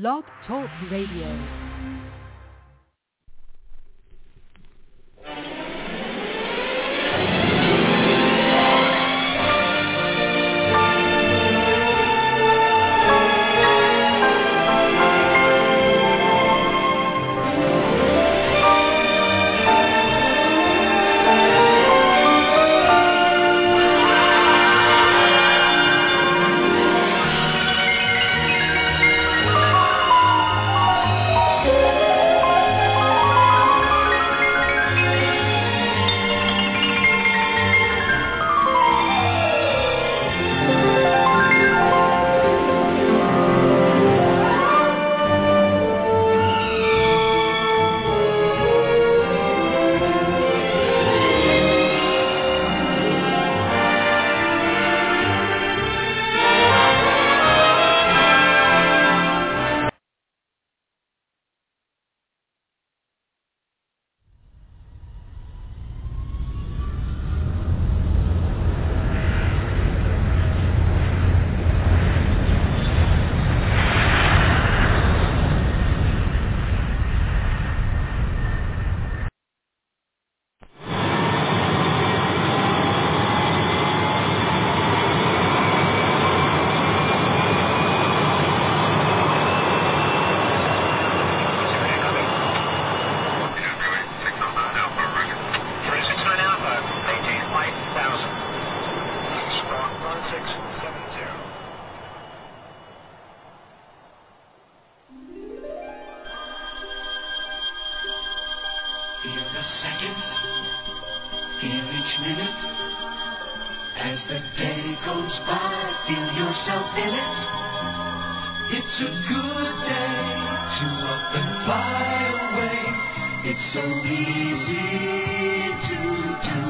Blog Talk Radio. As the day goes by, feel yourself in it. It's a good day to up and fly away. It's so easy to do.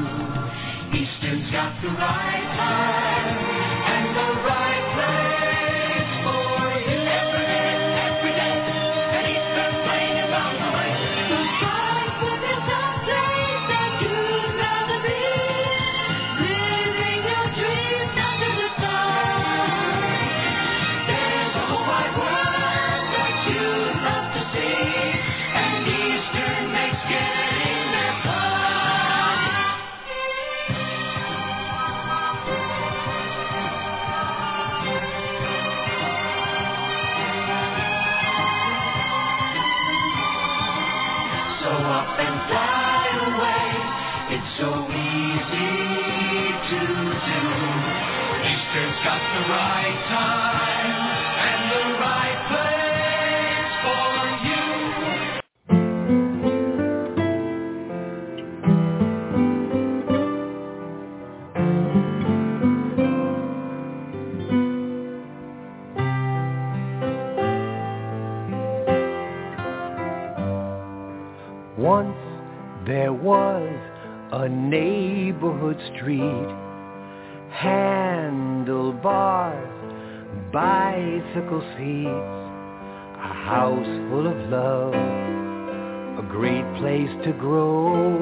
Eastern's got the right time got the right time and the right place for you. Once there was a neighborhood street, bicycle seats, a house full of love, a great place to grow.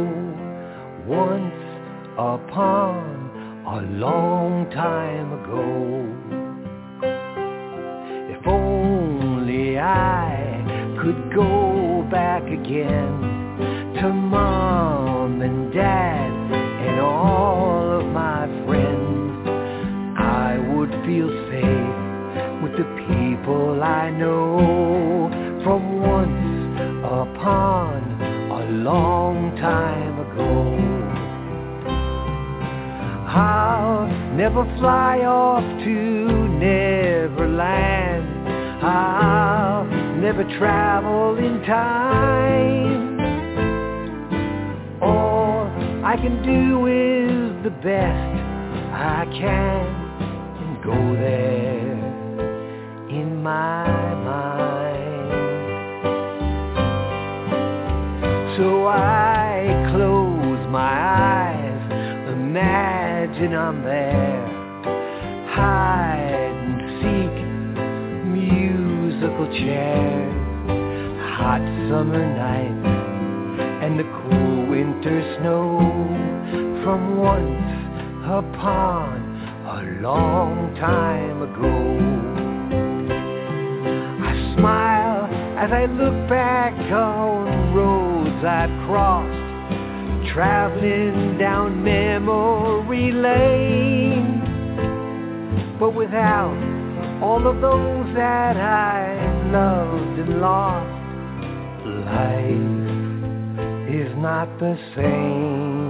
Once upon a long time ago. If only I could go back again to mom and dad people I know from once upon a long time ago. I'll never fly off to Neverland. I'll never travel in time. All I can do is the best I can and go there my mind. So I close my eyes, imagine I'm there, hide and seek musical chairs, hot summer nights, and the cool winter snow from once upon a long time ago. Smile as I look back on roads I've crossed, traveling down memory lane. But without all of those that I loved and lost, life is not the same.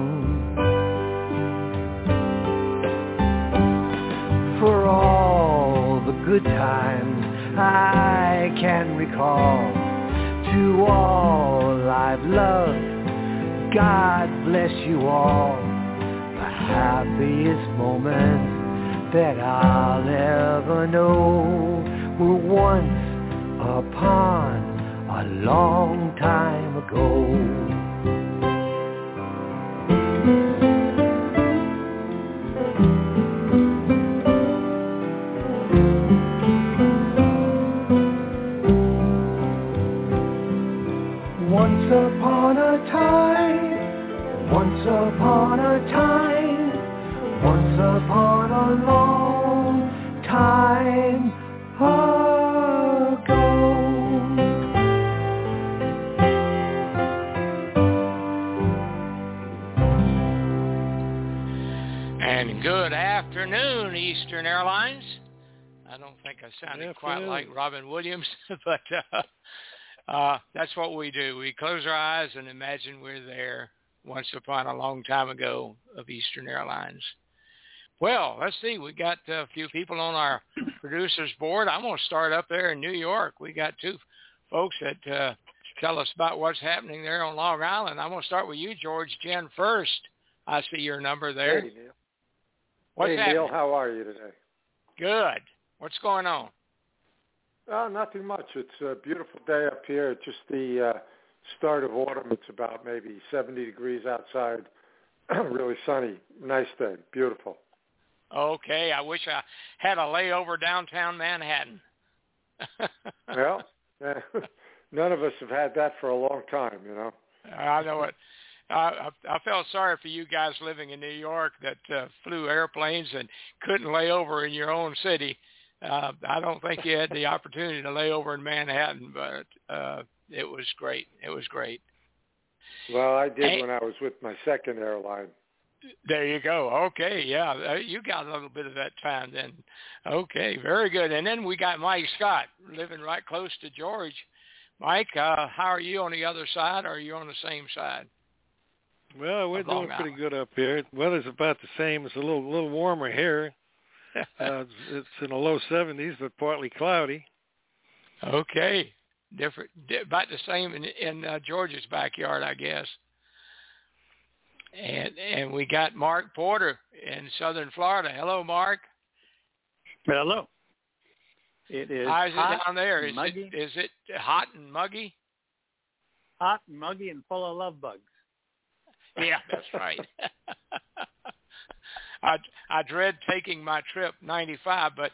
For all the good times I can recall, to all I've loved, God bless you all. The happiest moments that I'll ever know were once upon a long time ago. Once upon a time, once upon a time, once upon a long time ago. And good afternoon, Eastern Airlines. I don't think I sounded quite like Robin Williams, but uh, uh, that's what we do. We close our eyes and imagine we're there once upon a long time ago of Eastern Airlines. Well, let's see. We got a few people on our producers board. I'm going to start up there in New York. We got two folks that uh, tell us about what's happening there on Long Island. I'm going to start with you, George Jen, first. I see your number there. Hey, Neil. What's hey, happening? Neil, how are you today? Good. What's going on? Oh, nothing much. It's a beautiful day up here. It's just the uh, start of autumn. It's about maybe 70 degrees outside. really sunny. Nice day. Beautiful. Okay, I wish I had a layover downtown Manhattan. Well, eh, none of us have had that for a long time, you know. I know it. I, I I felt sorry for you guys living in New York that uh, flew airplanes and couldn't lay over in your own city. Uh, I don't think you had the opportunity to lay over in Manhattan, but uh, it was great. It was great. Well, I did Hey. when I was with my second airline. There you go. Okay, yeah, uh, you got a little bit of that time then. Okay, very good. And then we got Mike Scott living right close to George. Mike, uh, how are you on the other side? Or are you on the same side? Well, we're Of Long doing pretty good up here. Weather's about the same. It's a little little warmer here. Uh, it's, it's in the low 70s, but partly cloudy. okay, different, di- about the same in, in uh, George's backyard, I guess. And and we got Mark Porter in Southern Florida. Hello, Mark. Hello. It is How's it down there? Is muggy, it is it hot and muggy? hot, and muggy, and full of love bugs. Yeah, that's right. I I dread taking my trip 95, but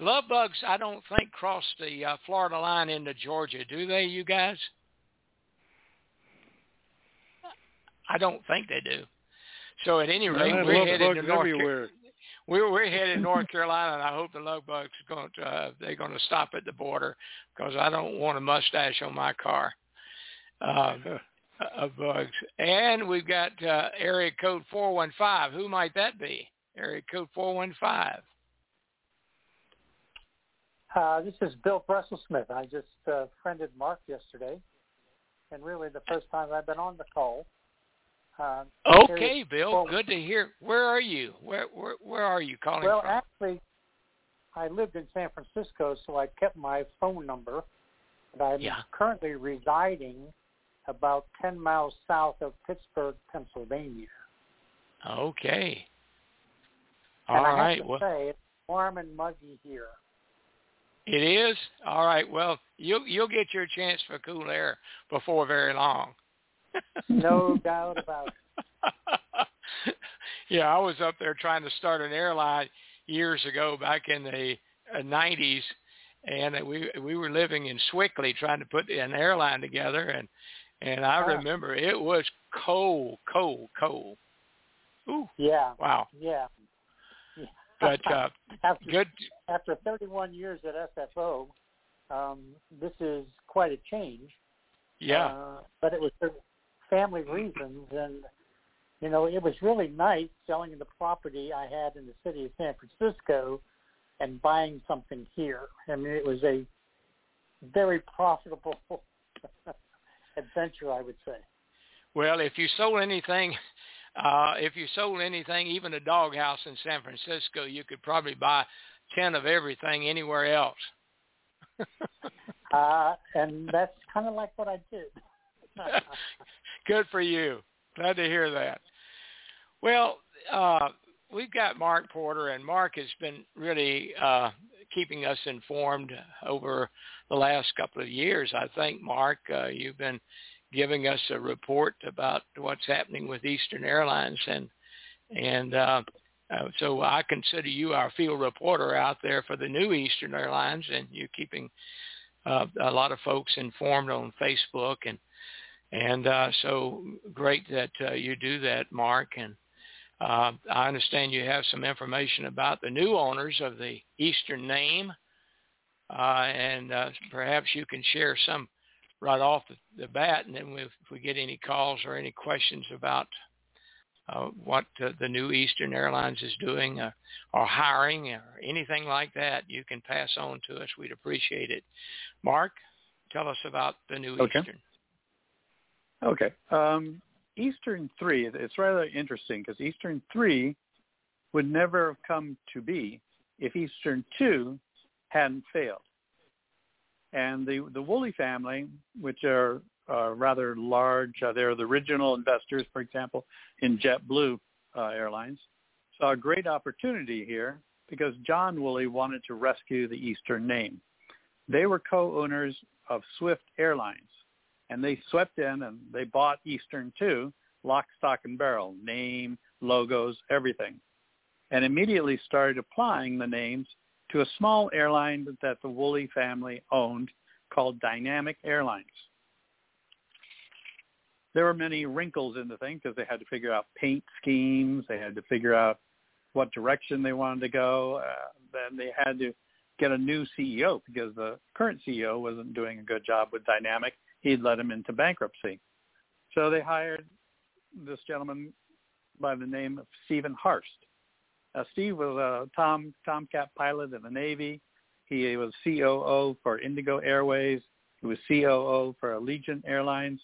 love bugs I don't think cross the uh, Florida line into Georgia, do they? You guys? I don't think they do. So at any rate, we're headed to North Ca- everywhere. we're we're headed North Carolina, and I hope the love bugs are going to uh, they're going to stop at the border because I don't want a mustache on my car. Um, of bugs. And we've got uh, area code 415. Who might that be? Area code 415. Uh, this is Bill Brussel Smith. I just uh, friended Mark yesterday, and really the first time I've been on the call. Uh, Okay, Bill. well- Good to hear. Where are you? Where where where are you calling well, from? actually, I lived in San Francisco, so I kept my phone number. But I'm Yeah. currently residing about 10 miles south of Pittsburgh, Pennsylvania. Okay. And All I have to Well, say, it's warm and muggy here. it is. All right. Well, you'll you'll get your chance for cool air before very long. No doubt about it. yeah, I was up there trying to start an airline years ago, back in the uh, '90s, and we we were living in Sewickley trying to put an airline together, and and I Ah. remember it was cold, cold, cold. Ooh, Yeah, wow! yeah. yeah. But uh, after good. after 31 years at SFO, Um, this is quite a change. Yeah. Uh, but it was for family reasons, and you know, it was really nice selling the property I had in the city of San Francisco and buying something here. I mean, it was a very profitable adventure, I would say. Well, if you sold anything, uh, if you sold anything, even a doghouse in San Francisco, you could probably buy ten of everything anywhere else. uh, and that's kind of like what I did. Good for you. Glad to hear that. Well, uh, we've got Mark Porter, and Mark has been really uh, keeping us informed over the last couple of years. I think, Mark, uh, you've been giving us a report about what's happening with Eastern Airlines, and and uh, uh, so I consider you our field reporter out there for the new Eastern Airlines, and you're keeping uh, a lot of folks informed on Facebook, and and uh, so great that uh, you do that, Mark, and uh, I understand you have some information about the new owners of the Eastern name, uh, and uh, perhaps you can share some right off the, the bat, and then if we get any calls or any questions about uh, what uh, the new Eastern Airlines is doing uh, or hiring or anything like that, you can pass on to us. We'd appreciate it. Mark, tell us about the new okay. Eastern. Okay. Um, Eastern 3, it's rather interesting because Eastern 3 would never have come to be if Eastern 2 hadn't failed. And the, the Woolley family, which are uh, rather large, uh, they're the original investors, for example, in JetBlue uh, Airlines, saw a great opportunity here because John Woolley wanted to rescue the Eastern name. They were co-owners of Swift Airlines and they swept in and they bought Eastern too, lock, stock, and barrel, name, logos, everything, and immediately started applying the names to a small airline that the Woolley family owned called Dynamic Airlines. There were many wrinkles in the thing because they had to figure out paint schemes, they had to figure out what direction they wanted to go, uh, then they had to get a new CEO because the current CEO wasn't doing a good job with Dynamic he'd led him into bankruptcy. So they hired this gentleman by the name of Stephen Harfst. Uh, Steve was a Tom Tomcat pilot in the Navy. He was COO for Indigo Airways. He was COO for Allegiant Airlines.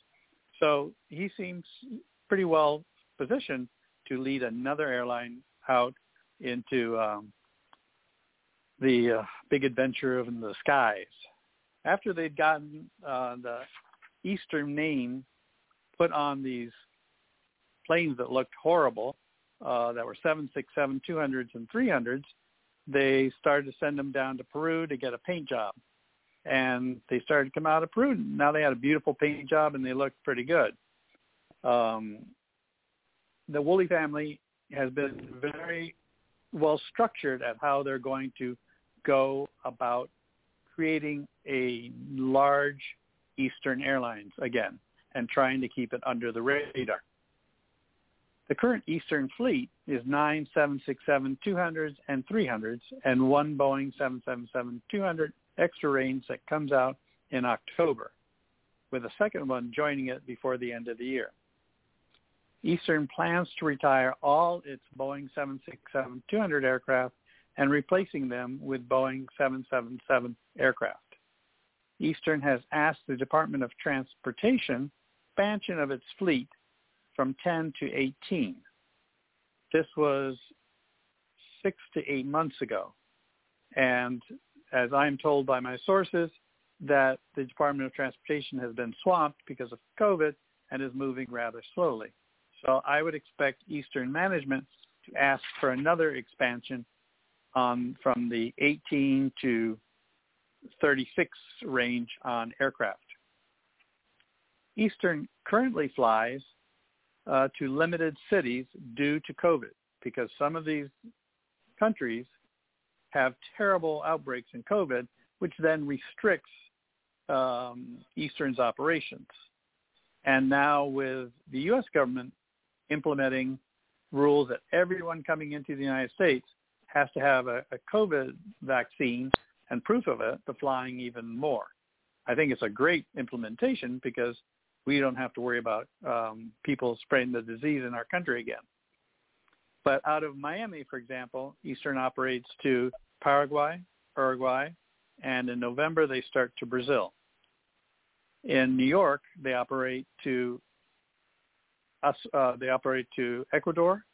So he seems pretty well positioned to lead another airline out into um, the uh, big adventure of the skies. After they'd gotten uh, the Eastern name put on these planes that looked horrible, uh, that were 767 200s and 300s, they started to send them down to Peru to get a paint job. And they started to come out of Peru. Now they had a beautiful paint job and they looked pretty good. Um, the Woolley family has been very well structured at how they're going to go about creating a large Eastern Airlines again and trying to keep it under the radar. The current Eastern fleet is nine 767-200s and 300s and one Boeing 777-200 extra range that comes out in October, with a second one joining it before the end of the year. Eastern plans to retire all its Boeing 767-200 aircraft and replacing them with Boeing 777 aircraft. Eastern has asked the Department of Transportation expansion of its fleet from 10 to 18. This was six to eight months ago. And as I'm told by my sources, that the Department of Transportation has been swamped because of COVID and is moving rather slowly. So I would expect Eastern management to ask for another expansion um, from the 18 to 36 range on aircraft. Eastern currently flies uh, to limited cities due to COVID because some of these countries have terrible outbreaks in COVID, which then restricts um, Eastern's operations. And now with the U.S. government implementing rules that everyone coming into the United States has to have a, a COVID vaccine and proof of it, the flying even more. I think it's a great implementation because we don't have to worry about um, people spreading the disease in our country again. But out of Miami, for example, Eastern operates to Paraguay, Uruguay, and in November they start to Brazil. In New York, they operate to us. Uh, they operate to Ecuador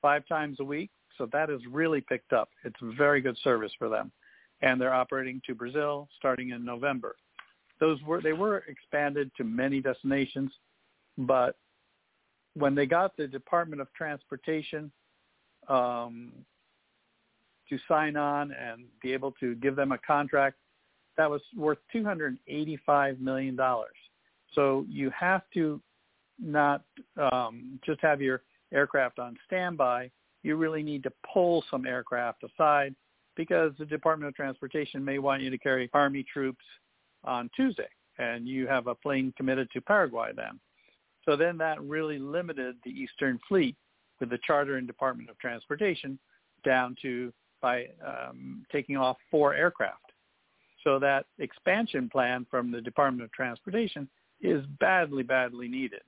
five times a week, so that has really picked up. It's very good service for them, and they're operating to Brazil starting in November. Those were they were expanded to many destinations, but when they got the Department of Transportation um, to sign on and be able to give them a contract that was worth $285 million. So you have to not um, just have your aircraft on standby. You really need to pull some aircraft aside because the Department of Transportation may want you to carry Army troops on Tuesday, and you have a plane committed to Paraguay then. So then that really limited the Eastern Fleet with the Charter and Department of Transportation down to by um, taking off four aircraft. So that expansion plan from the Department of Transportation is badly, badly needed.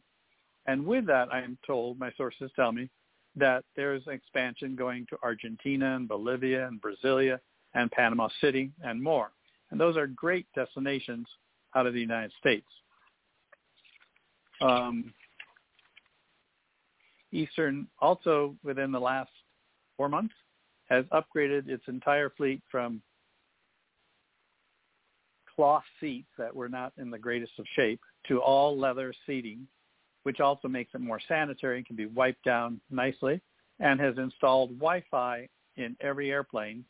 And with that, I am told, my sources tell me, that there's expansion going to Argentina and Bolivia and Brasilia and Panama City and more. And those are great destinations out of the United States. Um, Eastern also within the last four months has upgraded its entire fleet from cloth seats that were not in the greatest of shape to all leather seating, which also makes it more sanitary and can be wiped down nicely, and has installed Wi-Fi in every airplane,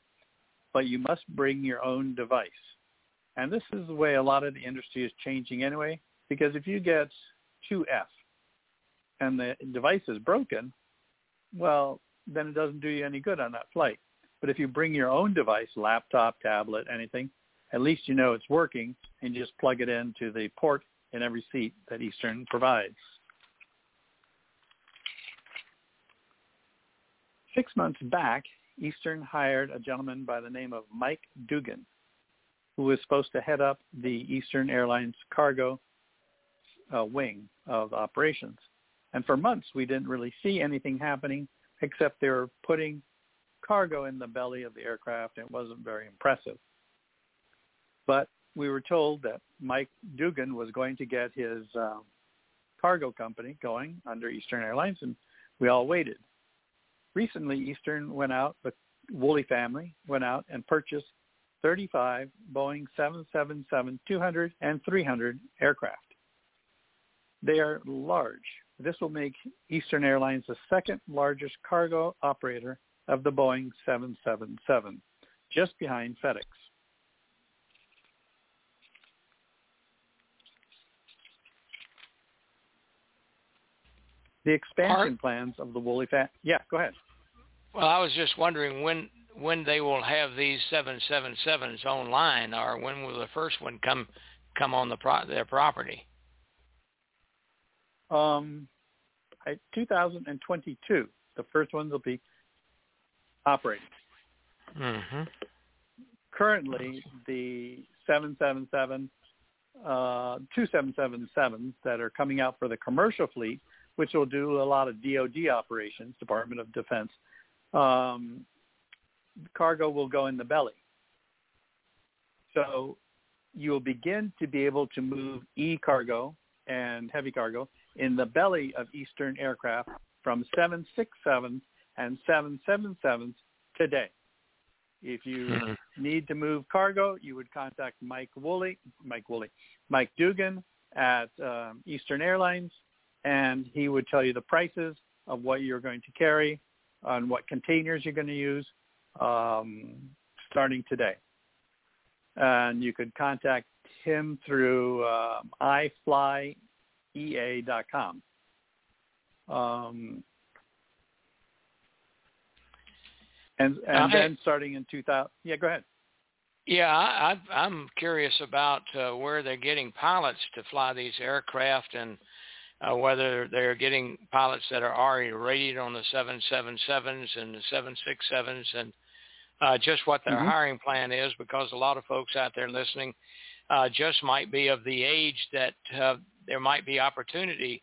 but you must bring your own device. And this is the way a lot of the industry is changing anyway, because if you get 2F and the device is broken, well, then it doesn't do you any good on that flight. But if you bring your own device, laptop, tablet, anything, at least you know it's working and you just plug it into the port in every seat that Eastern provides. Six months back, Eastern hired a gentleman by the name of Mike Dugan, who was supposed to head up the Eastern Airlines cargo uh, wing of operations. And for months, we didn't really see anything happening except they were putting cargo in the belly of the aircraft. And it wasn't very impressive. But we were told that Mike Dugan was going to get his uh, cargo company going under Eastern Airlines, and we all waited. Recently, Eastern went out, the Woolley family went out and purchased 35 Boeing 777-200 and 300 aircraft. They are large, this will make Eastern Airlines the second largest cargo operator of the Boeing 777, just behind FedEx. The expansion Art? plans of the Woolley fat. Yeah, go ahead. Well, I was just wondering when when they will have these 777s online, or when will the first one come come on the pro- their property? Um, I, 2022, the first ones will be operating. Mm-hmm. Currently, the 777, uh, two 777s that are coming out for the commercial fleet, which will do a lot of DoD operations, Department of Defense. Um, cargo will go in the belly. So you will begin to be able to move e-cargo and heavy cargo in the belly of Eastern aircraft from 767s and 777s today. If you Mm-hmm. need to move cargo, you would contact Mike Woolley, Mike Woolley, Mike Dugan at um, Eastern Airlines, and he would tell you the prices of what you're going to carry, on what containers you're going to use, um, starting today. And you could contact him through um, iflyea.com. Um, and and then starting in 2000, yeah, go ahead. Yeah, I, I'm curious about uh, where they're getting pilots to fly these aircraft and uh, whether they're getting pilots that are already rated on the 777s and the 767s. And uh, just what their Mhm. hiring plan is, because a lot of folks out there listening uh, just might be of the age that uh, there might be opportunity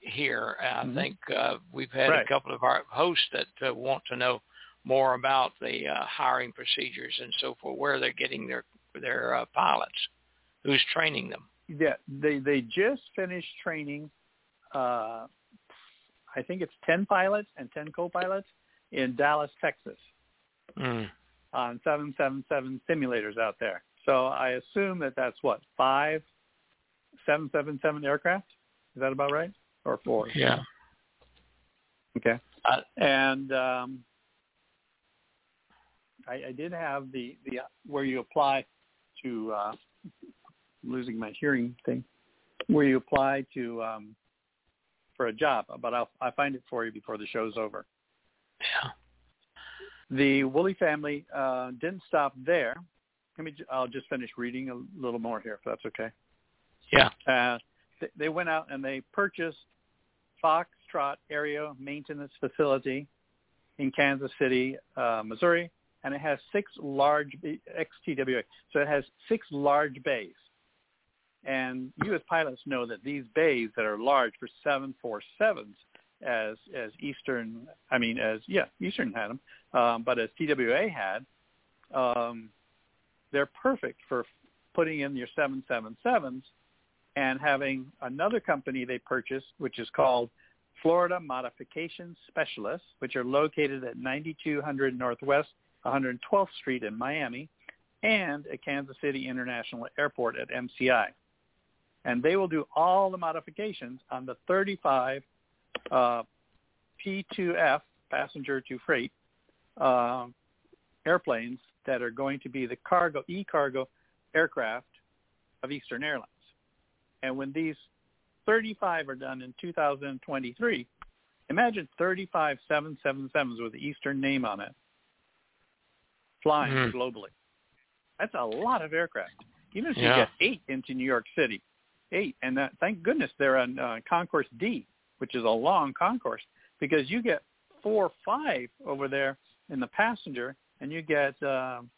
here. I Mhm. think uh, we've had a couple of our hosts that uh, want to know more about the uh, hiring procedures and so forth, where they're getting their their uh, pilots, who's training them. Yeah, they they just finished training. Uh, I think it's ten pilots and ten co-pilots in Dallas, Texas, Mm. on 777 simulators out there. So I assume that that's what five 777 aircraft. Is that about right? Or four? Yeah. Okay. Uh, and um, I, I did have the the where you apply to uh, losing my hearing thing, where you apply to um, for a job, but I'll I'll find it for you before the show's over. Yeah. The Woolley family uh, didn't stop there. Let me. I'll just finish reading a little more here, if that's okay. Yeah. Uh, th- they went out and they purchased Foxtrot Area Maintenance Facility in Kansas City, uh, Missouri, and it has six large XTWA. So it has six large bays. And you as pilots know that these bays that are large for 747s, as as Eastern, I mean, as yeah, Eastern had them, um, but as TWA had, um, they're perfect for putting in your 777s and having another company they purchased, which is called Florida Modification Specialists, which are located at 9200 Northwest 112th Street in Miami, and at Kansas City International Airport at MCI. And they will do all the modifications on the 35 uh, P2F, passenger to freight, uh, airplanes that are going to be the cargo, e-cargo aircraft of Eastern Airlines. And when these 35 are done in 2023, imagine 35 777s with the Eastern name on it flying Mhm. globally. That's a lot of aircraft. Even if you get eight into New York City, eight, and that, thank goodness they're on uh, Concourse D, which is a long concourse, because you get four or five over there in the passenger, and you get um,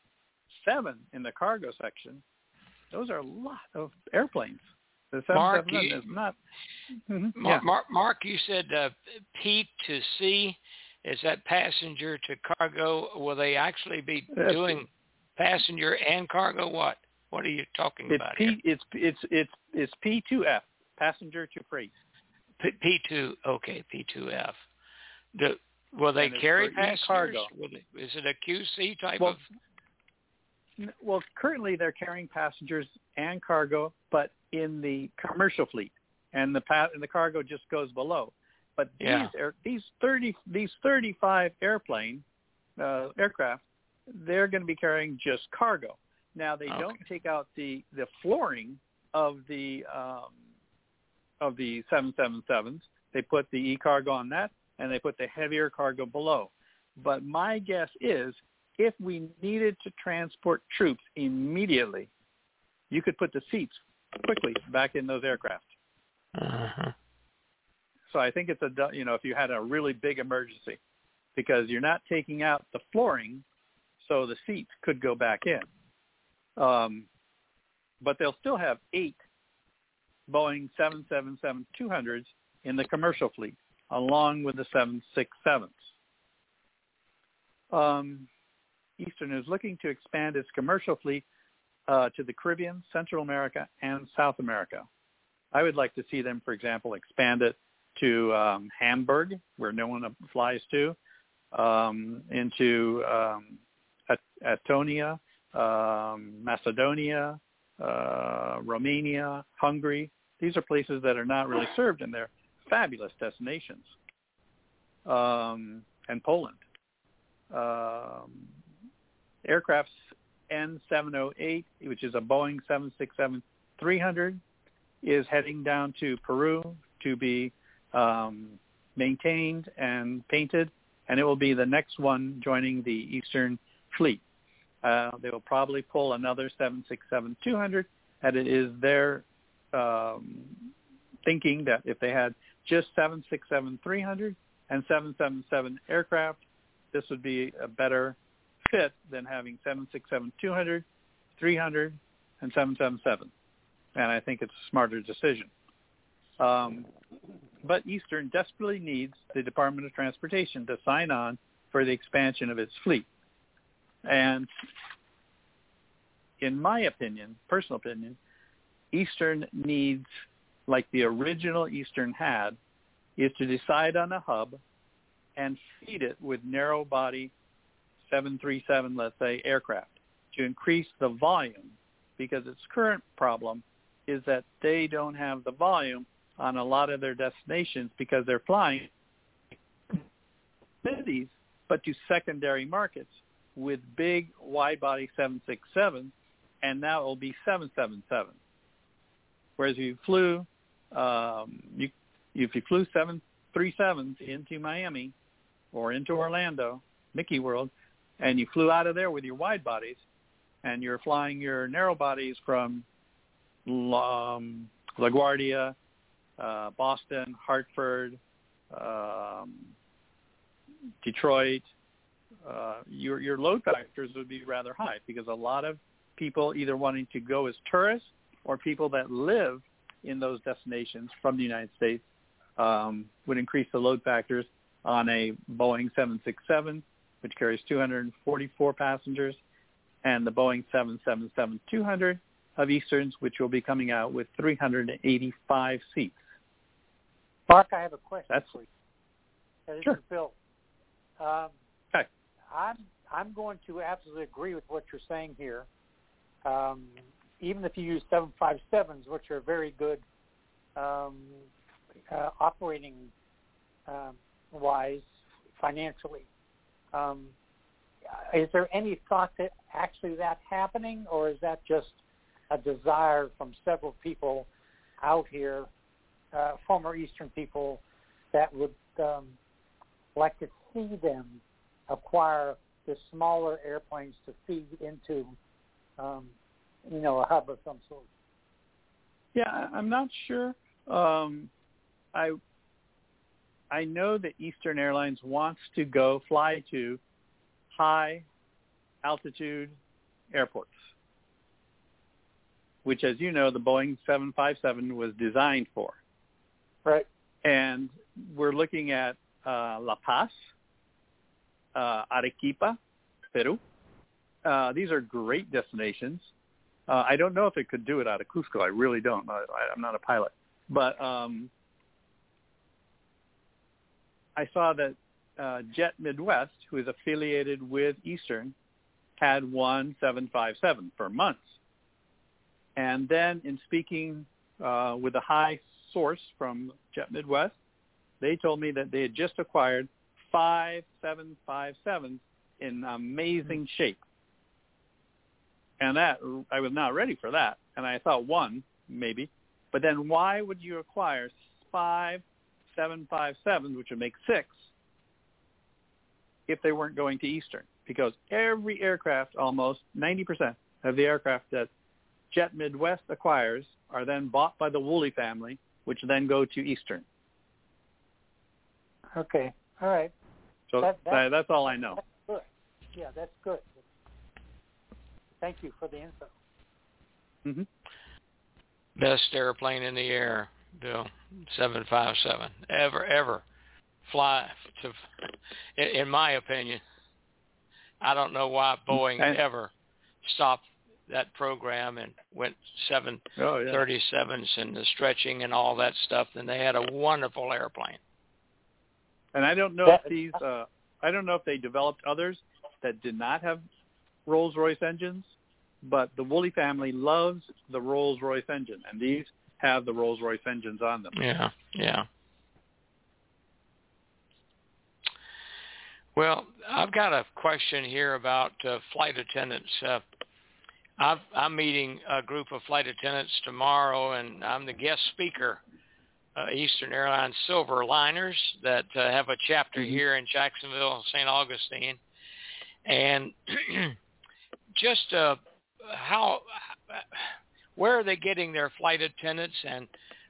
seven in the cargo section. Those are a lot of airplanes. The Mark, 777 you- is not. Mhm, Mark, yeah. Mark, Mark, you said uh, P to C. Is that passenger to cargo? Will they actually be That's- doing passenger and cargo? What? What are you talking It's about P. here? It's it's it's it's P two F, passenger to freight. P two. Okay, P two F. Will they carry passengers? e-cargo. They, is it a QC type Well, of? Well, currently they're carrying passengers and cargo, but in the commercial fleet, and the pa- and the cargo just goes below. But these Yeah. air, these thirty these thirty five airplane uh, aircraft, they're going to be carrying just cargo. Now they Okay. don't take out the the flooring of the um, of the seven seven sevens. They put the e cargo on that, and they put the heavier cargo below. But my guess is if we needed to transport troops immediately, you could put the seats quickly back in those aircraft. Uh-huh. So I think it's a you know if you had a really big emergency, because you're not taking out the flooring, so the seats could go back in. Um, but they'll still have eight Boeing 777-200s in the commercial fleet, along with the 767s. Um, Eastern is looking to expand its commercial fleet uh, to the Caribbean, Central America, and South America. I would like to see them, for example, expand it to um, Hamburg, where no one flies to, um, into um, At- Atonia, um, Macedonia, uh, Romania, Hungary. These are places that are not really served, and they're fabulous destinations. Um, and Poland. Um, aircraft N708, which is a Boeing 767-300, is heading down to Peru to be um, maintained and painted, and it will be the next one joining the Eastern Fleet. Uh, they will probably pull another 767-200, and it is their um, thinking that if they had just 767-300 and 777 aircraft, this would be a better fit than having 767-200, 300, and 777. And I think it's a smarter decision. Um, but Eastern desperately needs the Department of Transportation to sign on for the expansion of its fleet. And in my opinion, personal opinion, Eastern needs, like the original Eastern had, is to decide on a hub and feed it with narrow body 737, let's say, aircraft to increase the volume because its current problem is that they don't have the volume on a lot of their destinations because they're flying cities but to secondary markets with big wide body 767 and now it will be 777 whereas if you flew um, you, if you flew 737s into Miami or into Orlando Mickey World and you flew out of there with your wide bodies and you're flying your narrow bodies from um, LaGuardia, uh, Boston, Hartford, um, Detroit, uh, your your load factors would be rather high because a lot of people either wanting to go as tourists or people that live in those destinations from the United States um, would increase the load factors on a Boeing 767, which carries 244 passengers, and the Boeing 777-200 of Easterns, which will be coming out with 385 seats. Mark, I have a question That's- for you. This Sure. Bill. Um. I'm I'm going to absolutely agree with what you're saying here. Um, even if you use 757s, which are very good um, uh, operating um, wise financially, um, is there any thought that actually that's happening, or is that just a desire from several people out here, uh, former Eastern people, that would um, like to see them acquire the smaller airplanes to feed into, um, you know, a hub of some sort. Yeah, I'm not sure. Um, I I know that Eastern Airlines wants to go fly to high altitude airports, which, as you know, the Boeing 757 was designed for. Right. And we're looking at uh, La Paz, uh, Arequipa, Peru. Uh, these are great destinations. Uh, I don't know if it could do it out of Cusco. I really don't. I, I'm not a pilot, but um, I saw that uh, Jet Midwest, who is affiliated with Eastern, had one 757 for months. And then in speaking uh, with a high source from Jet Midwest, they told me that they had just acquired five 757s in amazing mm-hmm. shape. And that I was not ready for that. And I thought one maybe, but then why would you acquire five 757s, which would make six, if they weren't going to Eastern? Because every aircraft, almost 90% of the aircraft that Jet Midwest acquires are then bought by the Woolley family, which then go to Eastern. Okay. All right. So That- that- that, that's all I know. That's good. Yeah, that's good. Thank you for the info. hmm Best airplane in the air, Bill. Seven five seven. Ever ever fly to. In, in my opinion, I don't know why Boeing And- ever stopped that program and went seven Oh yeah. thirty sevens and the stretching and all that stuff. And they had a wonderful airplane. And I don't know That- if these, uh, I don't know if they developed others that did not have Rolls-Royce engines, but the Woolley family loves the Rolls-Royce engine, and these have the Rolls-Royce engines on them. Yeah, yeah. Well, I've got a question here about uh, flight attendants. Uh, I've, I'm meeting a group of flight attendants tomorrow, and I'm the guest speaker. Uh, Eastern Airlines Silver Liners that uh, have a chapter here in Jacksonville, St. Augustine, and just uh, how, where are they getting their flight attendants, and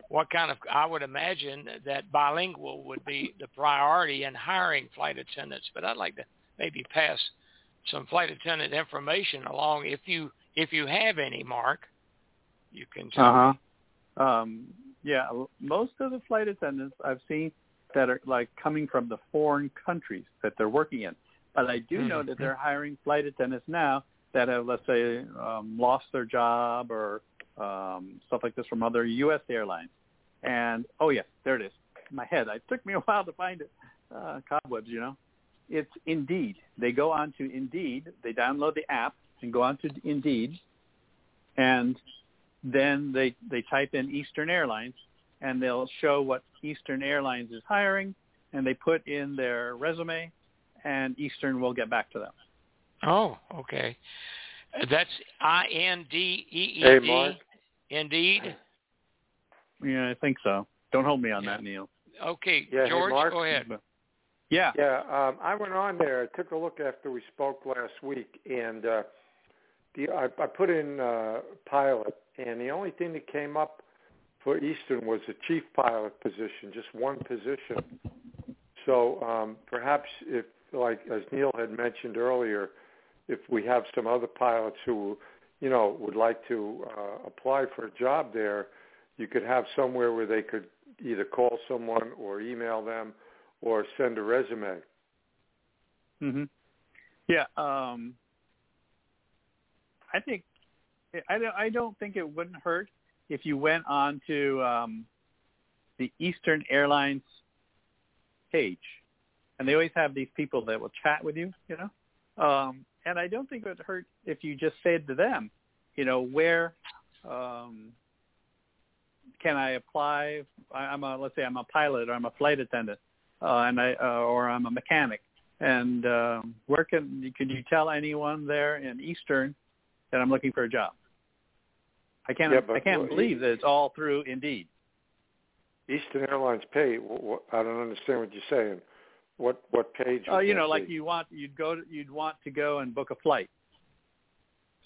what kind of I would imagine that bilingual would be the priority in hiring flight attendants, but I'd like to maybe pass some flight attendant information along if you if you have any, Mark. You can tell. Uh huh. Um, yeah, most of the flight attendants I've seen that are like coming from the foreign countries that they're working in. But I do know that they're hiring flight attendants now that have, let's say, um, lost their job or um, stuff like this from other U.S. airlines. And oh yeah, there it is. In my head, it took me a while to find it. Uh, cobwebs, you know. It's Indeed. They go on to Indeed. They download the app and go on to Indeed, and then they they type in Eastern Airlines, and they'll show what Eastern Airlines is hiring, and they put in their resume, and Eastern will get back to them. Oh, okay. That's I N D E E Hey, D. Mark. Indeed. Yeah, I think so. Don't hold me on Yeah. that, Neil. Okay, Yeah, hey, George, Mark. go ahead. Yeah. Yeah, um, I went on there. I took a look after we spoke last week, and uh, the I, I put in uh, pilot, and the only thing that came up for Eastern was a chief pilot position, just one position. So um, perhaps if, like as Neil had mentioned earlier, if we have some other pilots who, you know, would like to uh, apply for a job there, you could have somewhere where they could either call someone or email them or send a resume. Mhm. Yeah. Um, I think I don't. I don't think it wouldn't hurt if you went on to um, the Eastern Airlines page, and they always have these people that will chat with you. You know, um, and I don't think it would hurt if you just said to them, you know, where um, can I apply? I'm a let's say I'm a pilot or I'm a flight attendant, uh, and I uh, or I'm a mechanic and um, where can can you tell anyone there in Eastern that I'm looking for a job? I can't Yeah, I can't what- believe that it's all through Indeed. Eastern Airlines pay. wh- wh- I don't understand what you're saying. What what page? Oh, you know, like be? you want you'd go to, you'd want to go and book a flight.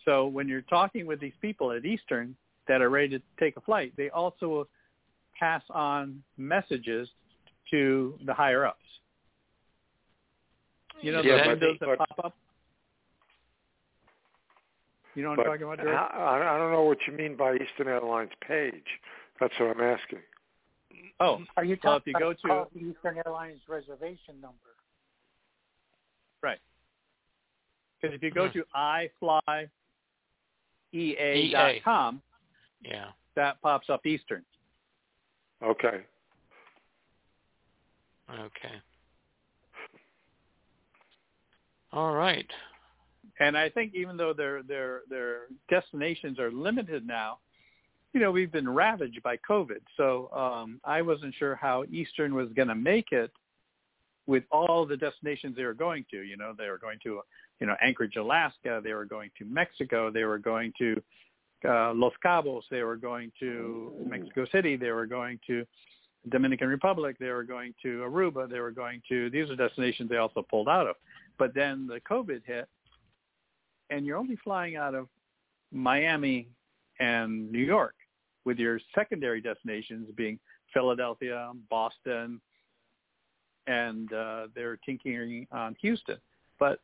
So when you're talking with these people at Eastern that are ready to take a flight, they also pass on messages to the higher ups. You know the that- windows that pop up. You know what But I'm talking about, George? I, I don't know what you mean by Eastern Airlines page. That's what I'm asking. Oh, Are you Well, if talking you go to- the Eastern Airlines reservation number? Right. Because if you go Hmm. to iflyea.com, Yeah. that pops up Eastern. Okay. Okay. All right. And I think even though their their their destinations are limited now, you know, we've been ravaged by COVID. So um, I wasn't sure how Eastern was going to make it with all the destinations they were going to. You know, they were going to, you know, Anchorage, Alaska. They were going to Mexico. They were going to uh, Los Cabos. They were going to Mexico City. They were going to Dominican Republic. They were going to Aruba. They were going to. These are destinations they also pulled out of. But then the COVID hit, and you're only flying out of Miami and New York, with your secondary destinations being Philadelphia, Boston, and uh, they're tinkering on Houston. But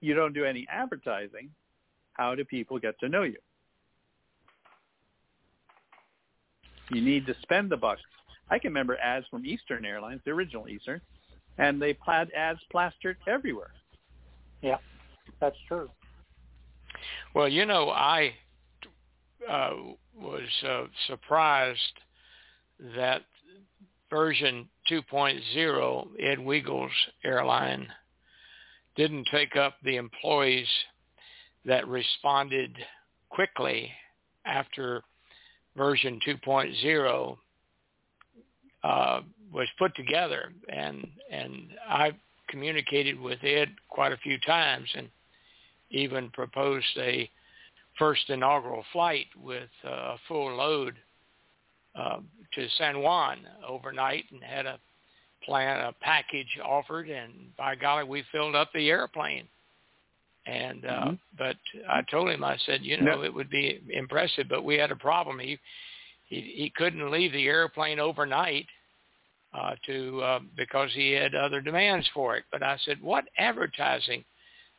you don't do any advertising. How do people get to know you? You need to spend the bucks. I can remember ads from Eastern Airlines, the original Eastern, and they had ads plastered everywhere. That's true. Well, you know, I uh, was uh, surprised that version 2.0, Ed Wegel's airline, didn't take up the employees that responded quickly after version 2.0 uh, was put together. And, and I communicated with Ed quite a few times and even proposed a first inaugural flight with uh, a full load uh, to San Juan overnight and had a plan, a package offered, and by golly, we filled up the airplane. And uh, Mhm. but I told him, I said, you know, No. it would be impressive, but we had a problem. He he, he couldn't leave the airplane overnight uh, to uh, because he had other demands for it. But I said, what advertising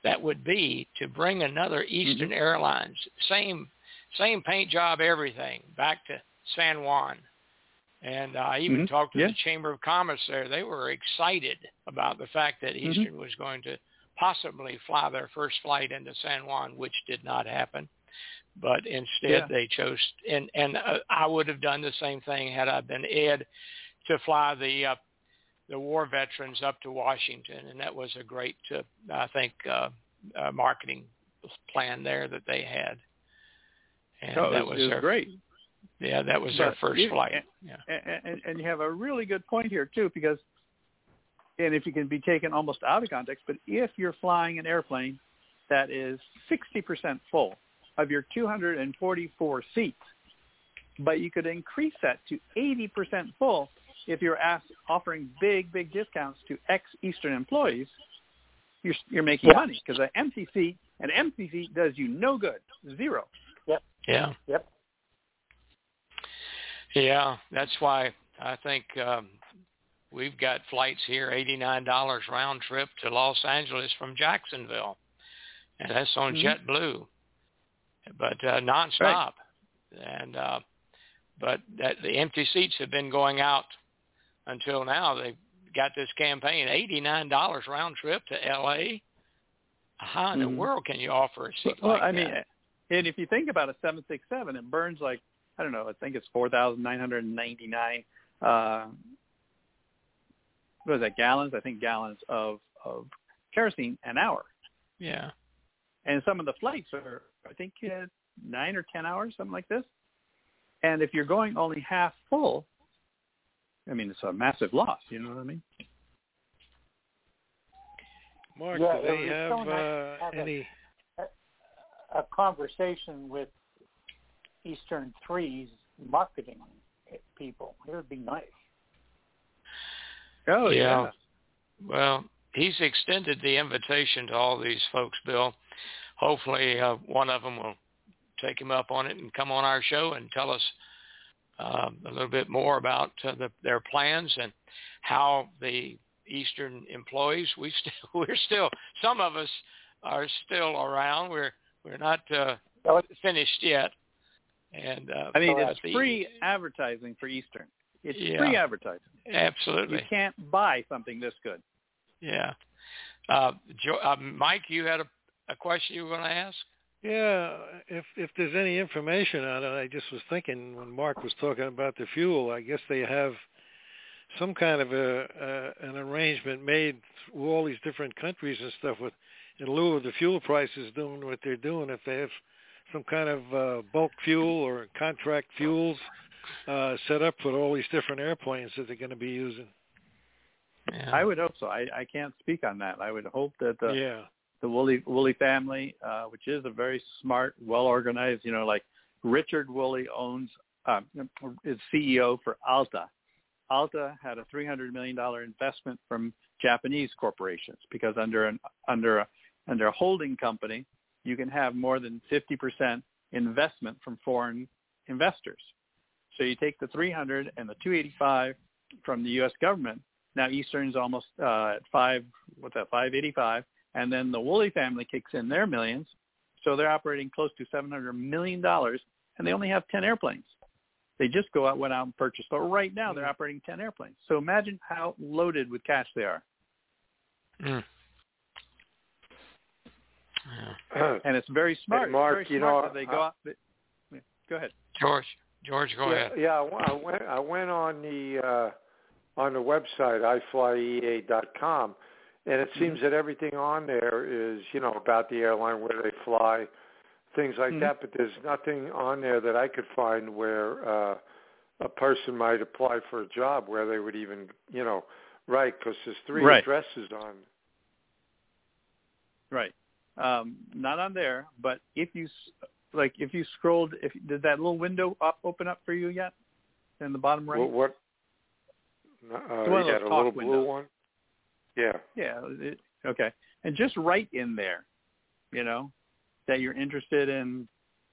that would be to bring another Eastern mm-hmm. Airlines, same same paint job, everything, back to San Juan. And uh, I even mm-hmm. talked to yeah. the Chamber of Commerce there. They were excited about the fact that mm-hmm. Eastern mm-hmm. was going to possibly fly their first flight into San Juan, which did not happen. But instead, yeah. they chose, and and uh, I would have done the same thing had I been Ed, to fly the uh, the war veterans up to Washington, and that was a great, uh, I think, uh, uh, marketing plan there that they had. And oh, that was, was their, great. Yeah, that was but their first you, flight. And, yeah. and, and you have a really good point here too, because, and if you can be taken almost out of context, but if you're flying an airplane that is 60% full of your 244 seats, but you could increase that to 80% full if you're asked, offering big, big discounts to ex-Eastern employees, you're, you're making yeah. money because an empty seat, an empty seat does you no good, zero. Yep. Yeah. Yep. Yeah, that's why I think um, we've got flights here, $89 round trip to Los Angeles from Jacksonville, and that's on mm-hmm. JetBlue, but uh, nonstop. Right. And uh, but that the empty seats have been going out until now. They've got this campaign, $89 round trip to L.A. How in mm-hmm. the world can you offer a seat well, like I that? mean, and if you think about a 767, it burns like, I don't know, I think it's 4,999, uh, what is that, gallons? I think gallons of, of kerosene an hour. Yeah. And some of the flights are, I think, uh, nine or 10 hours, something like this. And if you're going only half full, I mean, it's a massive loss. You know what I mean? Mark, yeah, do they have, so nice uh, have any? A, a conversation with Eastern Threes marketing people. It would be nice. Oh yeah. yeah. Well, he's extended the invitation to all these folks, Bill. Hopefully, uh, one of them will take him up on it and come on our show and tell us uh, a little bit more about uh, the, their plans and how the Eastern employees we still we're still some of us are still around. We're we're not uh, finished yet. And uh, I mean, so it's the, free advertising for Eastern. It's Yeah. free advertising. Absolutely. You can't buy something this good. Yeah. Uh, jo- uh, Mike, you had a, a question you were going to ask? Yeah, if if there's any information on it, I just was thinking when Mark was talking about the fuel, I guess they have some kind of a, a an arrangement made with all these different countries and stuff with in lieu of the fuel prices doing what they're doing if they have some kind of uh, bulk fuel or contract fuels uh, set up for all these different airplanes that they're going to be using. Yeah. I would hope so. I, I can't speak on that. I would hope that the yeah. The Woolley Woolley family, uh, which is a very smart, well organized, you know, like Richard Woolley owns uh, is CEO for Alta. Alta had a three hundred million dollar investment from Japanese corporations because under an under a under a holding company, you can have more than fifty percent investment from foreign investors. So you take the 300 and the 285 from the U.S. government. Now Eastern's almost uh, at five, what's that, 585, and then the Woolley family kicks in their millions, so they're operating close to 700 million dollars, and they only have 10 airplanes. They just go out, went out and purchased. So right now they're operating 10 airplanes. So imagine how loaded with cash they are. Mm. Yeah. And it's very smart. Hey, Mark, very you smart know, that they go I- out. They, go ahead. George, George, go yeah, ahead. yeah. I w- I went. I went on the uh, on the website iflyea.com, and it Mm-hmm. seems that everything on there is you know about the airline, where they fly, things like Mhm. that. But there's nothing on there that I could find where uh, a person might apply for a job where they would even you know write because there's three Right. addresses on. Right. Um, not on there, but if you s- like, if you scrolled, if did that little window up, open up for you yet? In the bottom right. What? what uh, The one of you a little blue one. Yeah. Yeah. It, okay. And just write in there, you know, that you're interested in,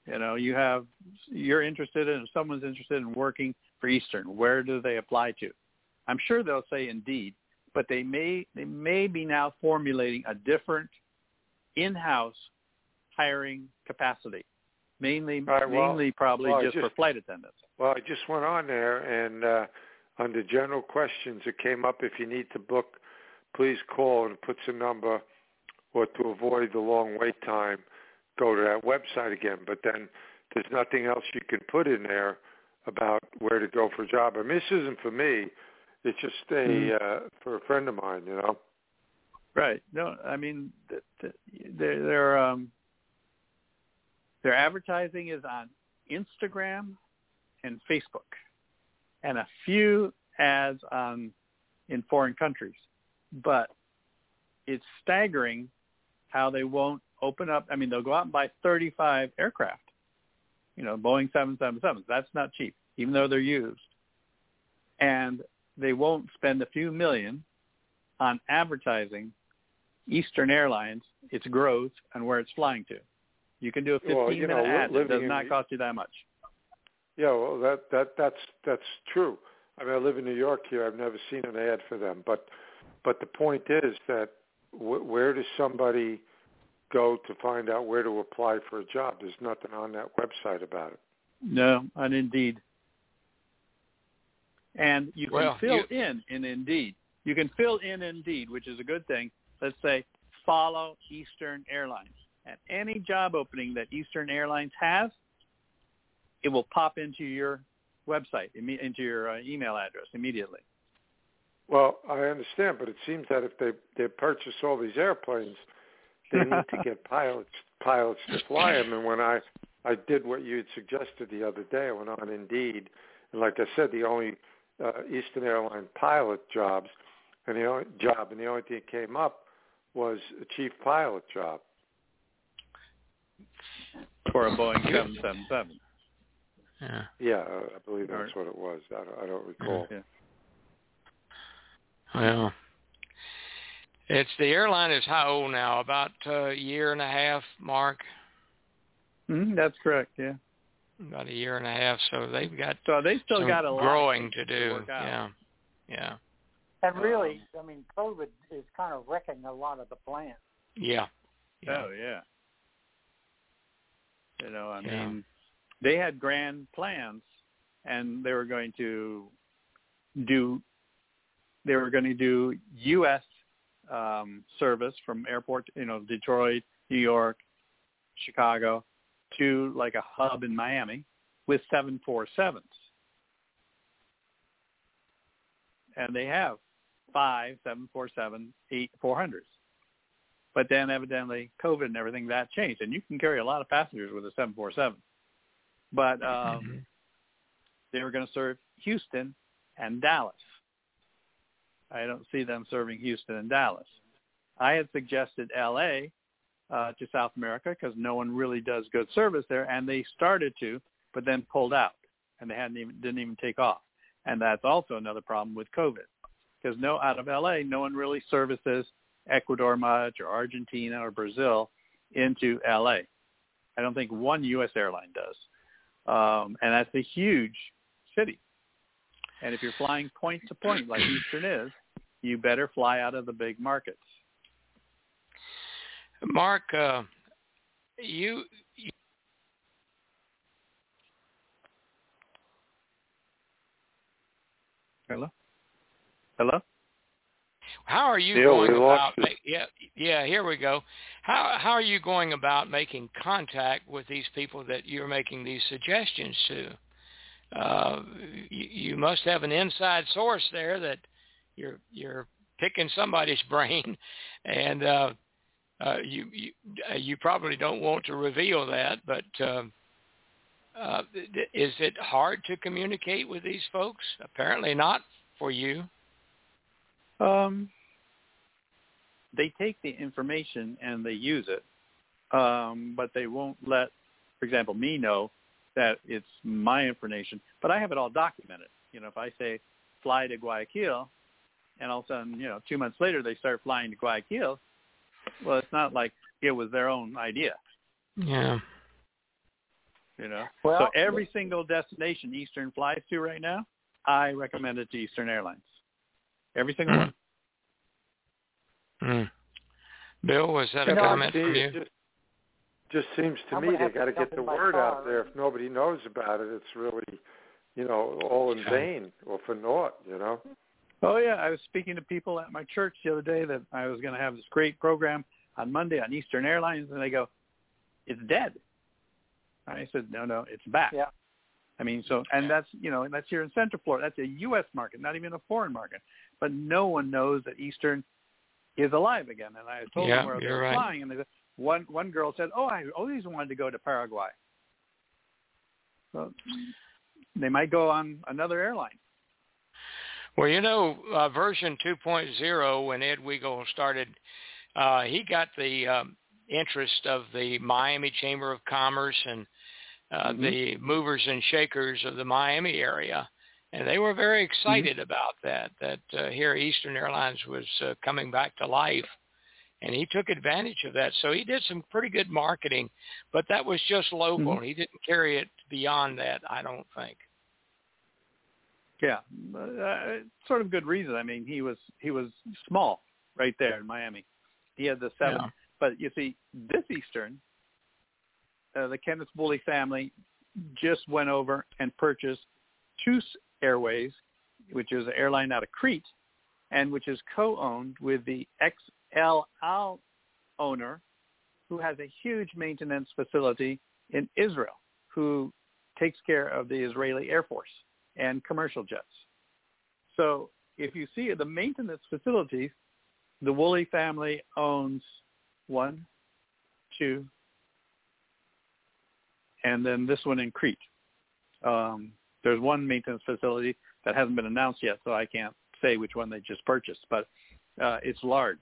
you know, you have, you're interested in, if someone's interested in working for Eastern, where do they apply to? I'm sure they'll say Indeed, but they may, they may be now formulating a different in-house hiring capacity, mainly right, well- mainly probably well, I just, for flight attendants. Well, I just went on there, and uh, under general questions, it came up if you need to book, please call and put a number, or to avoid the long wait time, go to that website again. But then there's nothing else you can put in there about where to go for a job. I mean, this isn't for me. It's just a Mhm. uh, for a friend of mine, you know. Right. No, I mean th- th- their their um their advertising is on Instagram and Facebook, and a few ads on in foreign countries. But it's staggering how they won't open up. I mean, they'll go out and buy 35 aircraft. You know, Boeing 777s. That's not cheap, even though they're used. And they won't spend a few million on advertising Eastern Airlines, its growth, and where it's flying to. You can do a 15 Well, you know, minute ad. that does not cost you that much. Yeah, well, that that that's that's true. I mean, I live in New York here. I've never seen an ad for them, but but the point is that w- where does somebody go to find out where to apply for a job? There's nothing on that website about it. No, on Indeed. And you can Well, fill you- in in Indeed. You can fill in Indeed, which is a good thing. Let's say follow Eastern Airlines. At any job opening that Eastern Airlines has, it will pop into your website, into your uh, email address immediately. Well, I understand, but it seems that if they they purchase all these airplanes, they need to get pilots pilots to fly them. And when I I did what you had suggested the other day, I went on Indeed, and like I said, the only uh, Eastern Airline pilot jobs, and the only job, and the only thing that came up was a chief pilot job. for a Boeing 777. Yeah. Yeah, uh, I believe that's what it was. I don't, I don't recall. Yeah. Well, it's the airline is how old now? About a year and a half, Mark. hmm that's correct. Yeah. About a year and a half. So they've got So they still some got a lot growing to do. work out. yeah. Yeah. And really, I mean, COVID is kind of wrecking a lot of the plans. Yeah. Yeah. Oh yeah. You know, I Yeah. mean, they had grand plans, and they were going to do. They were going to do U.S. Um, service from airport, you know, Detroit, New York, Chicago, to like a hub in Miami with 747s. And they have five 747, eight 400s. But then evidently COVID and everything that changed, and you can carry a lot of passengers with a 747. But um, Mhm. they were going to serve Houston and Dallas. I don't see them serving Houston and Dallas. I had suggested L.A. Uh, to South America because no one really does good service there, and they started to, but then pulled out, and they hadn't even didn't even take off. And that's also another problem with COVID because no out of LA, no one really services Ecuador much or Argentina or Brazil into LA. I don't think one U.S. airline does, um, and that's a huge city. And if you're flying point to point like Eastern is, you better fly out of the big markets. Mark, uh, you, you Hello, hello. how are you Neil, going about? ma- Yeah, yeah. Here we go. How how are you going about making contact with these people that you're making these suggestions to? Uh, you, you must have an inside source there that you're you're picking somebody's brain, and uh, uh, you you uh, you probably don't want to reveal that, but. Um, uh, is it hard to communicate with these folks? Apparently not for you. Um, they take the information and they use it, um, but they won't let, for example, me know that it's my information. But I have it all documented. You know, if I say fly to Guayaquil, and all of a sudden, you know, two months later they start flying to Guayaquil, well, it's not like it was their own idea. Yeah. You know, Well, so every single destination Eastern flies to right now, I recommend it to Eastern Airlines. Every single one. Mm. Bill, was that a No, comment See, from you? just, just seems to I'm me they got to get the in my word out there. If nobody knows about it, it's really, you know, all in vain or for naught. You know. Oh yeah, I was speaking to people at my church the other day that I was going to have this great program on Monday on Eastern Airlines, and they go, "It's dead." I said, "No, no, it's back." Yeah. I mean, so and that's you know, and that's here in Central Florida. That's a U.S. market, not even a foreign market. But no one knows that Eastern is alive again. And I told Yeah, them where they you're right. flying, and they said, one one girl said, "Oh, I always wanted to go to Paraguay." So they might go on another airline. Well, you know, uh, version 2.0, when Ed Wegel started, uh, he got the um, interest of the Miami Chamber of Commerce and uh, Mhm. the movers and shakers of the Miami area. And they were very excited about that, that uh, here Eastern Airlines was uh, coming back to life. And he took advantage of that. So he did some pretty good marketing, but that was just local. Mhm. He didn't carry it beyond that, I don't think. Yeah, uh, sort of good reason. I mean, he was he was small right there in Miami. He had the seven, Yeah. but you see, this Eastern, uh, the Kenneth Woolley family just went over and purchased Choose Airways, which is an airline out of Crete, and which is co-owned with the XL Al owner, who has a huge maintenance facility in Israel, who takes care of the Israeli Air Force and commercial jets. So if you see the maintenance facilities, the Woolley family owns one, two, and then this one in Crete. Um, there's one maintenance facility that hasn't been announced yet, so I can't say which one they just purchased, but uh, it's large.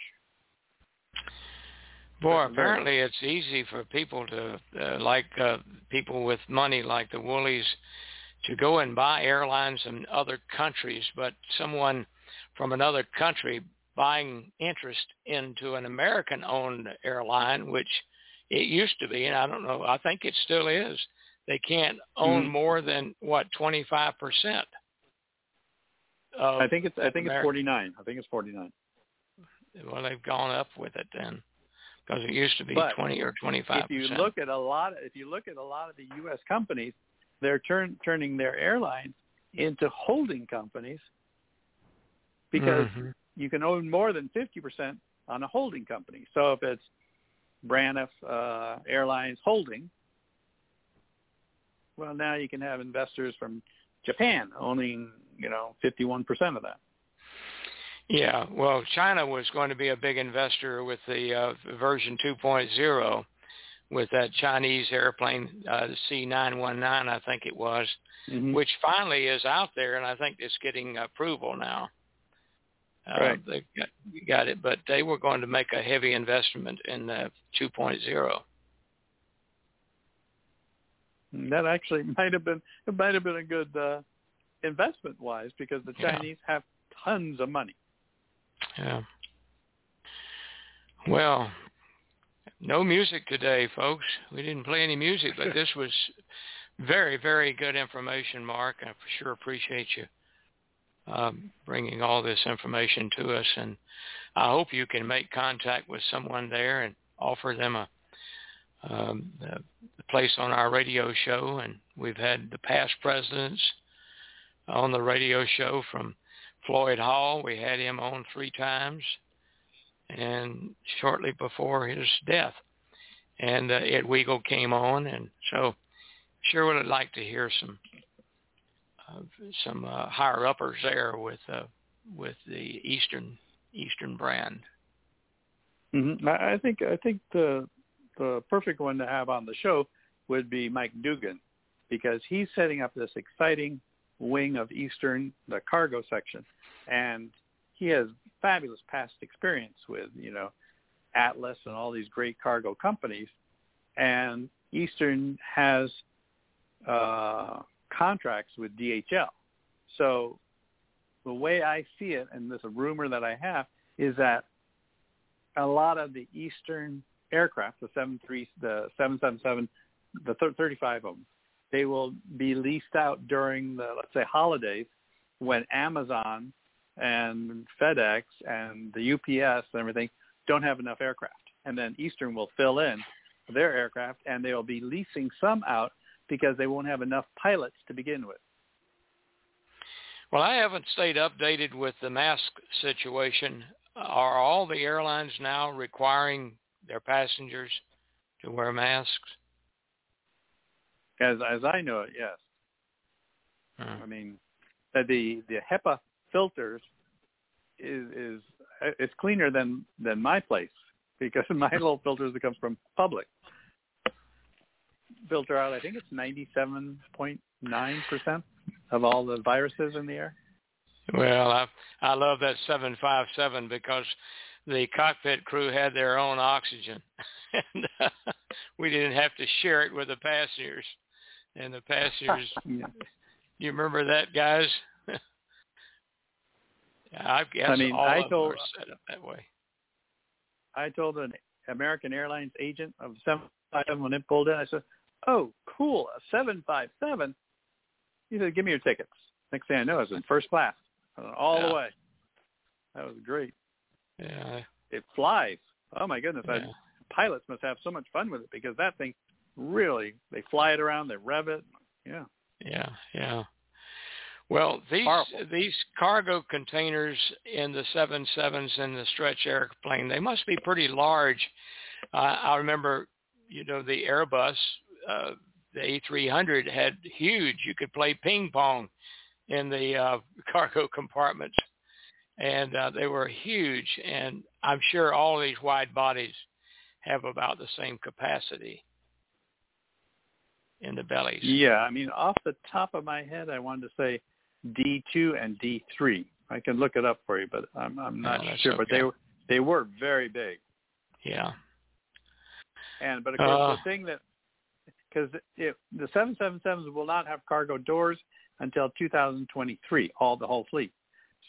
Boy, apparently it's easy for people to, uh, like uh, people with money like the Woolies, to go and buy airlines in other countries, but someone from another country buying interest into an American-owned airline, which it used to be, and I don't know, I think it still is, they can't own Mhm. more than, what, 25%? I think it's I think it's 49. I think it's 49. Well, they've gone up with it then, because it used to be But 20 or 25%. if you look at a lot if you look at a lot of the US companies they're turn, turning their airlines into holding companies because Mhm. you can own more than 50% on a holding company so if it's Braniff uh, Airlines Holding well now you can have investors from Japan owning you know 51% of that Yeah, well, China was going to be a big investor with the uh, version 2.0 with that Chinese airplane, uh, the C919, I think it was, Mhm. which finally is out there, and I think it's getting approval now. Uh, Right. They got, got it, but they were going to make a heavy investment in the 2.0. That actually might have been it might have been a good uh, investment wise because the Yeah. Chinese have tons of money. Yeah. Well, no music today, folks. We didn't play any music, but this was very, very good information, Mark. I for sure appreciate you um, bringing all this information to us, and I hope you can make contact with someone there and offer them a um, a place on our radio show. And we've had the past presidents on the radio show from Floyd Hall. We had him on three times, and shortly before his death, and uh, Ed Wegel came on, and so sure would like to hear some uh, some uh, higher uppers there with uh, with the Eastern Eastern brand. Mm-hmm. I think I think the the perfect one to have on the show would be Mike Dugan because he's setting up this exciting wing of Eastern, the cargo section, and he has fabulous past experience with you know Atlas and all these great cargo companies, and Eastern has uh, contracts with DHL. So the way I see it, and this is a rumor that I have, is that a lot of the Eastern aircraft, the 73, the 777, the 35 of them, they will be leased out during the, let's say, holidays when Amazon and FedEx and the UPS and everything don't have enough aircraft. and then Eastern will fill in their aircraft, and they'll be leasing some out because they won't have enough pilots to begin with. Well, I haven't stayed updated with the mask situation. Are all the airlines now requiring their passengers to wear masks? As as I know it, yes. Hmm. I mean, the the HEPA filters is is it's cleaner than than my place because my little filters that comes from public filter out. I think it's ninety seven point nine percent of all the viruses in the air. Well, I I love that 757 because the cockpit crew had their own oxygen, and uh, we didn't have to share it with the passengers. And the passengers, Yeah. you remember that, guys? yeah, I guess I mean, all I of them told- are set up that way. I told an American Airlines agent of 757 when it pulled in, I said, "Oh, cool, a 757." He said, "Give me your tickets." Next thing I know, I was in first class, all Yeah. the way. That was great. Yeah, It flies. Oh my goodness! yeah. I, pilots must have so much fun with it because that thing really they fly it around, they rev it. Yeah. Yeah, yeah. Well, these Powerful. these cargo containers in the seven sevens and the stretch airplane, they must be pretty large. Uh, I remember, you know, the Airbus, uh, the A300 had huge. You could play ping pong in the uh, cargo compartments, and uh, they were huge. And I'm sure all these wide bodies have about the same capacity in the bellies. Yeah, I mean, off the top of my head, I wanted to say D2 and D3. I can look it up for you, but I'm I'm not Oh, that's sure. But they were they were very big. Yeah. And but of course, Uh. the thing that because the 777s will not have cargo doors until 2023, all the whole fleet.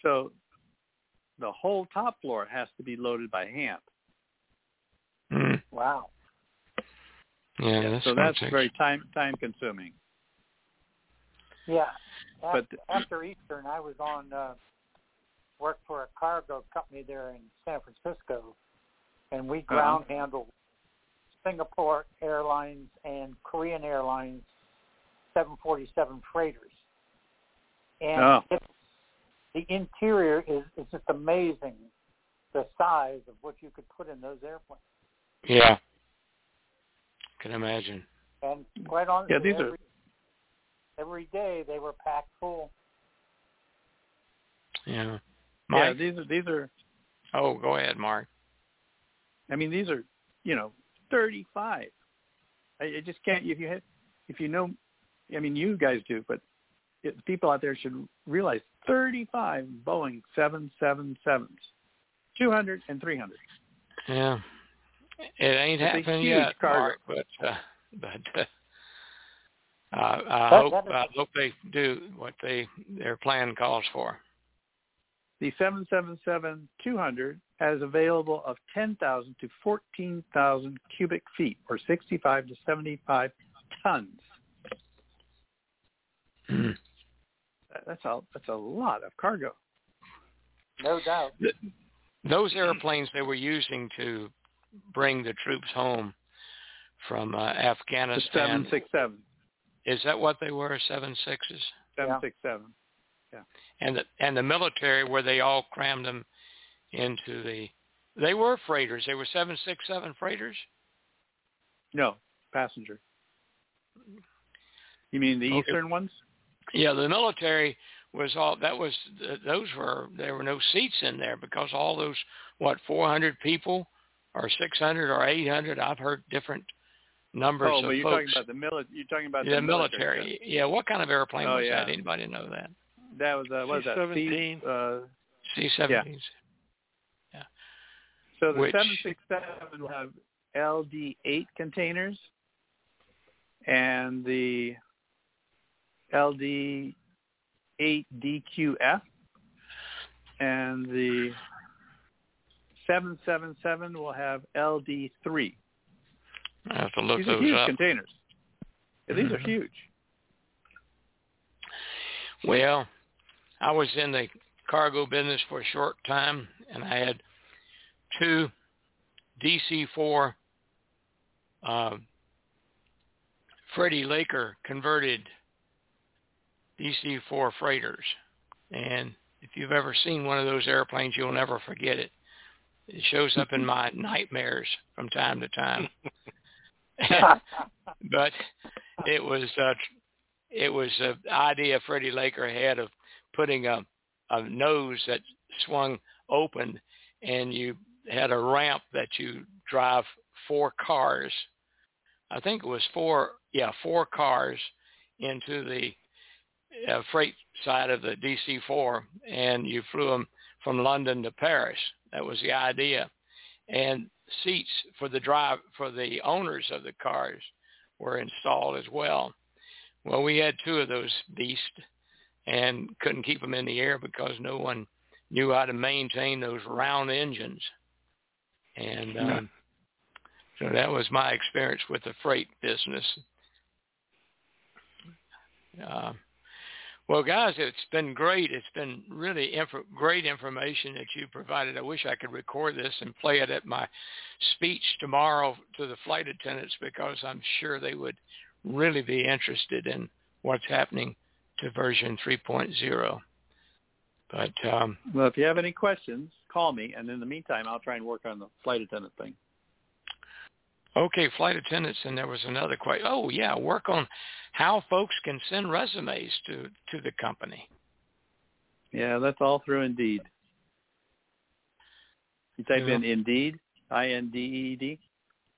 So the whole top floor has to be loaded by hand. Mm. Wow. Yeah, that's so that's take- very time time consuming. Yeah. But- After, after Eastern, I was on uh, work for a cargo company there in San Francisco, and we ground handled Singapore Airlines and Korean Airlines 747 freighters. And Oh. it's, the interior is, is just amazing, the size of what you could put in those airplanes. Yeah. Can imagine. And quite honestly, Yeah, these are- every, every day they were packed full. Yeah. Yeah, these are these are. oh, go ahead, Mark. I mean, these are you know 35. I, I just can't. If you had, if you know, I mean, you guys do, but it, people out there should realize 35 Boeing seven seven sevens, two hundred and three hundred. Yeah. It ain't It's a happening huge yet, cargo. Mark, but uh, but uh, I, I That- hope that is- I hope they do what they their plan calls for. The 777-200 has available of 10,000 to 14,000 cubic feet, or 65 to 75 tons. Mm. That's a that's a lot of cargo. No doubt. Those airplanes they were using to bring the troops home from uh, The Afghanistan. 767, Is that what they were? Seven sixes? 767. and the and the military where they all crammed them into the they were freighters they were seven six seven freighters No, passenger. You mean the Okay. eastern ones? yeah the military was all that was those were there were no seats in there because all those what 400 people or 600 or 800 i've heard different numbers Oh, of but you're folks. talking about the mili- You're talking about the the military. yeah what kind of airplane Oh, was yeah. that anybody know that? That was uh, what is that? C-17. C, uh, c-17s so the Which- 767 will have LD8 containers, and the LD8DQF, and the 777 will have LD3. i have to look these are huge up containers. Yeah, these are Mhm. huge. Well, I was in the cargo business for a short time, and I had two DC-4 uh, Freddie Laker converted DC-4 freighters. And if you've ever seen one of those airplanes, you'll never forget it. It shows up in my nightmares from time to time. but it was uh, it was an idea Freddie Laker had of putting a, a nose that swung open, and you had a ramp that you drive four cars. I think it was four, yeah, four cars into the uh, freight side of the DC-4, and you flew them from London to Paris. That was the idea, and seats for the drive for the owners of the cars were installed as well. Well, we had two of those beasts and couldn't keep them in the air because no one knew how to maintain those round engines. And um, so that was my experience with the freight business. Uh, well, guys, it's been great. It's been really inf- great information that you provided. I wish I could record this and play it at my speech tomorrow to the flight attendants because I'm sure they would really be interested in what's happening to version 3.0. But um, well, if you have any questions, call me, and in the meantime, I'll try and work on the flight attendant thing. Okay, flight attendants, and there was another question. Oh, yeah, work on how folks can send resumes to to the company. Yeah, that's all through Indeed. You type yeah. in Indeed, I-N-D-E-D,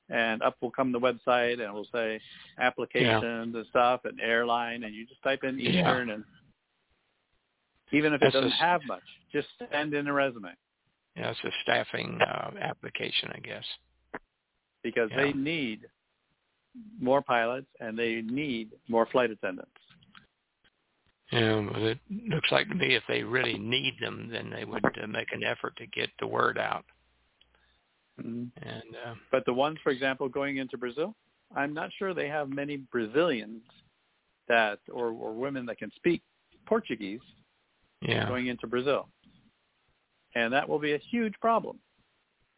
and up will come the website, and it will say applications yeah. and stuff, and airline, and you just type in Eastern, yeah. and even if it doesn't a, have much, just send in a resume. Yeah, it's a staffing uh, application, I guess. Because yeah. they need more pilots and they need more flight attendants. Yeah, it looks like to me if they really need them, then they would uh, make an effort to get the word out. Mm-hmm. And uh, but the ones, for example, going into Brazil, I'm not sure they have many Brazilians that or, or women that can speak Portuguese yeah. going into Brazil, and that will be a huge problem.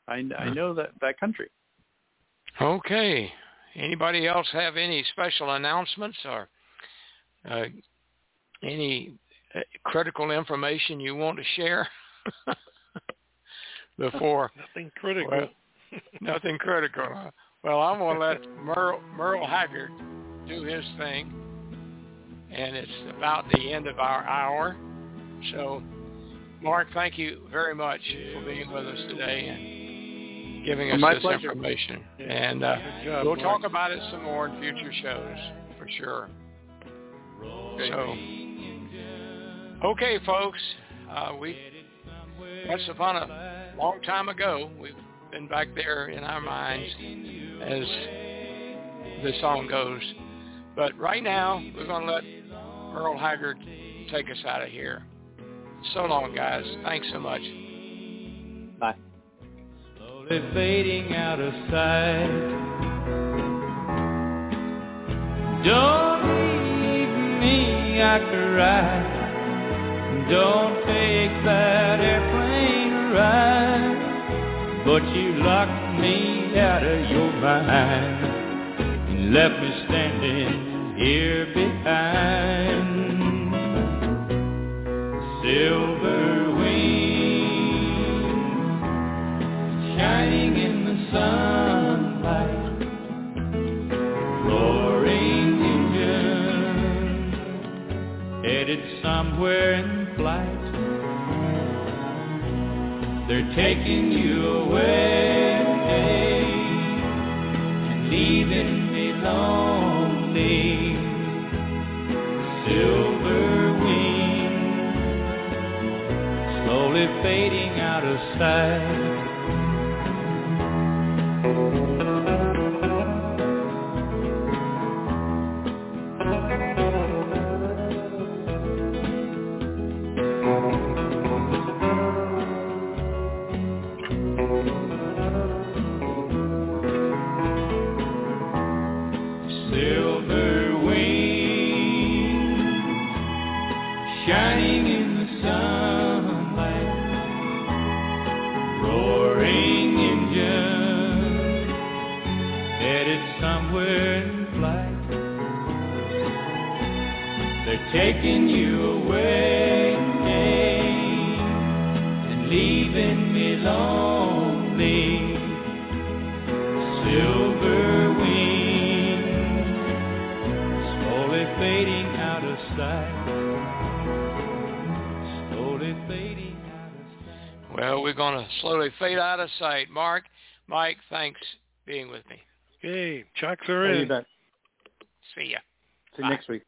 I, I know that that country. Okay. Anybody else have any special announcements or uh, any uh, critical information you want to share before? Nothing critical. Well, nothing critical. Well, I'm going to let Merle, Merle Haggard do his thing, and it's about the end of our hour. So, Mark, thank you very much for being with us today giving us My this pleasure. information. And uh, job, we'll Mark. talk about it some more in future shows for sure. So, okay, folks, uh, we once upon a long time ago, we've been back there in our minds as the song goes. But right now, we're going to let Merle Haggard take us out of here. So long, guys. Thanks so much. Bye. Slowly fading out of sight. Don't leave me, I cry. Don't take that airplane ride. But you locked me out of your mind and left me standing here behind. Silver somewhere in flight. They're taking you away and leaving me lonely. Silver wings slowly fading out of sight. Taking you away and leaving me lonely. Silver wings slowly fading out of sight. Slowly fading out of sight. Well, we're going to slowly fade out of sight. Mark, Mike, thanks being with me. Okay, chocks are Hey, you in. See ya. See you Bye. next week.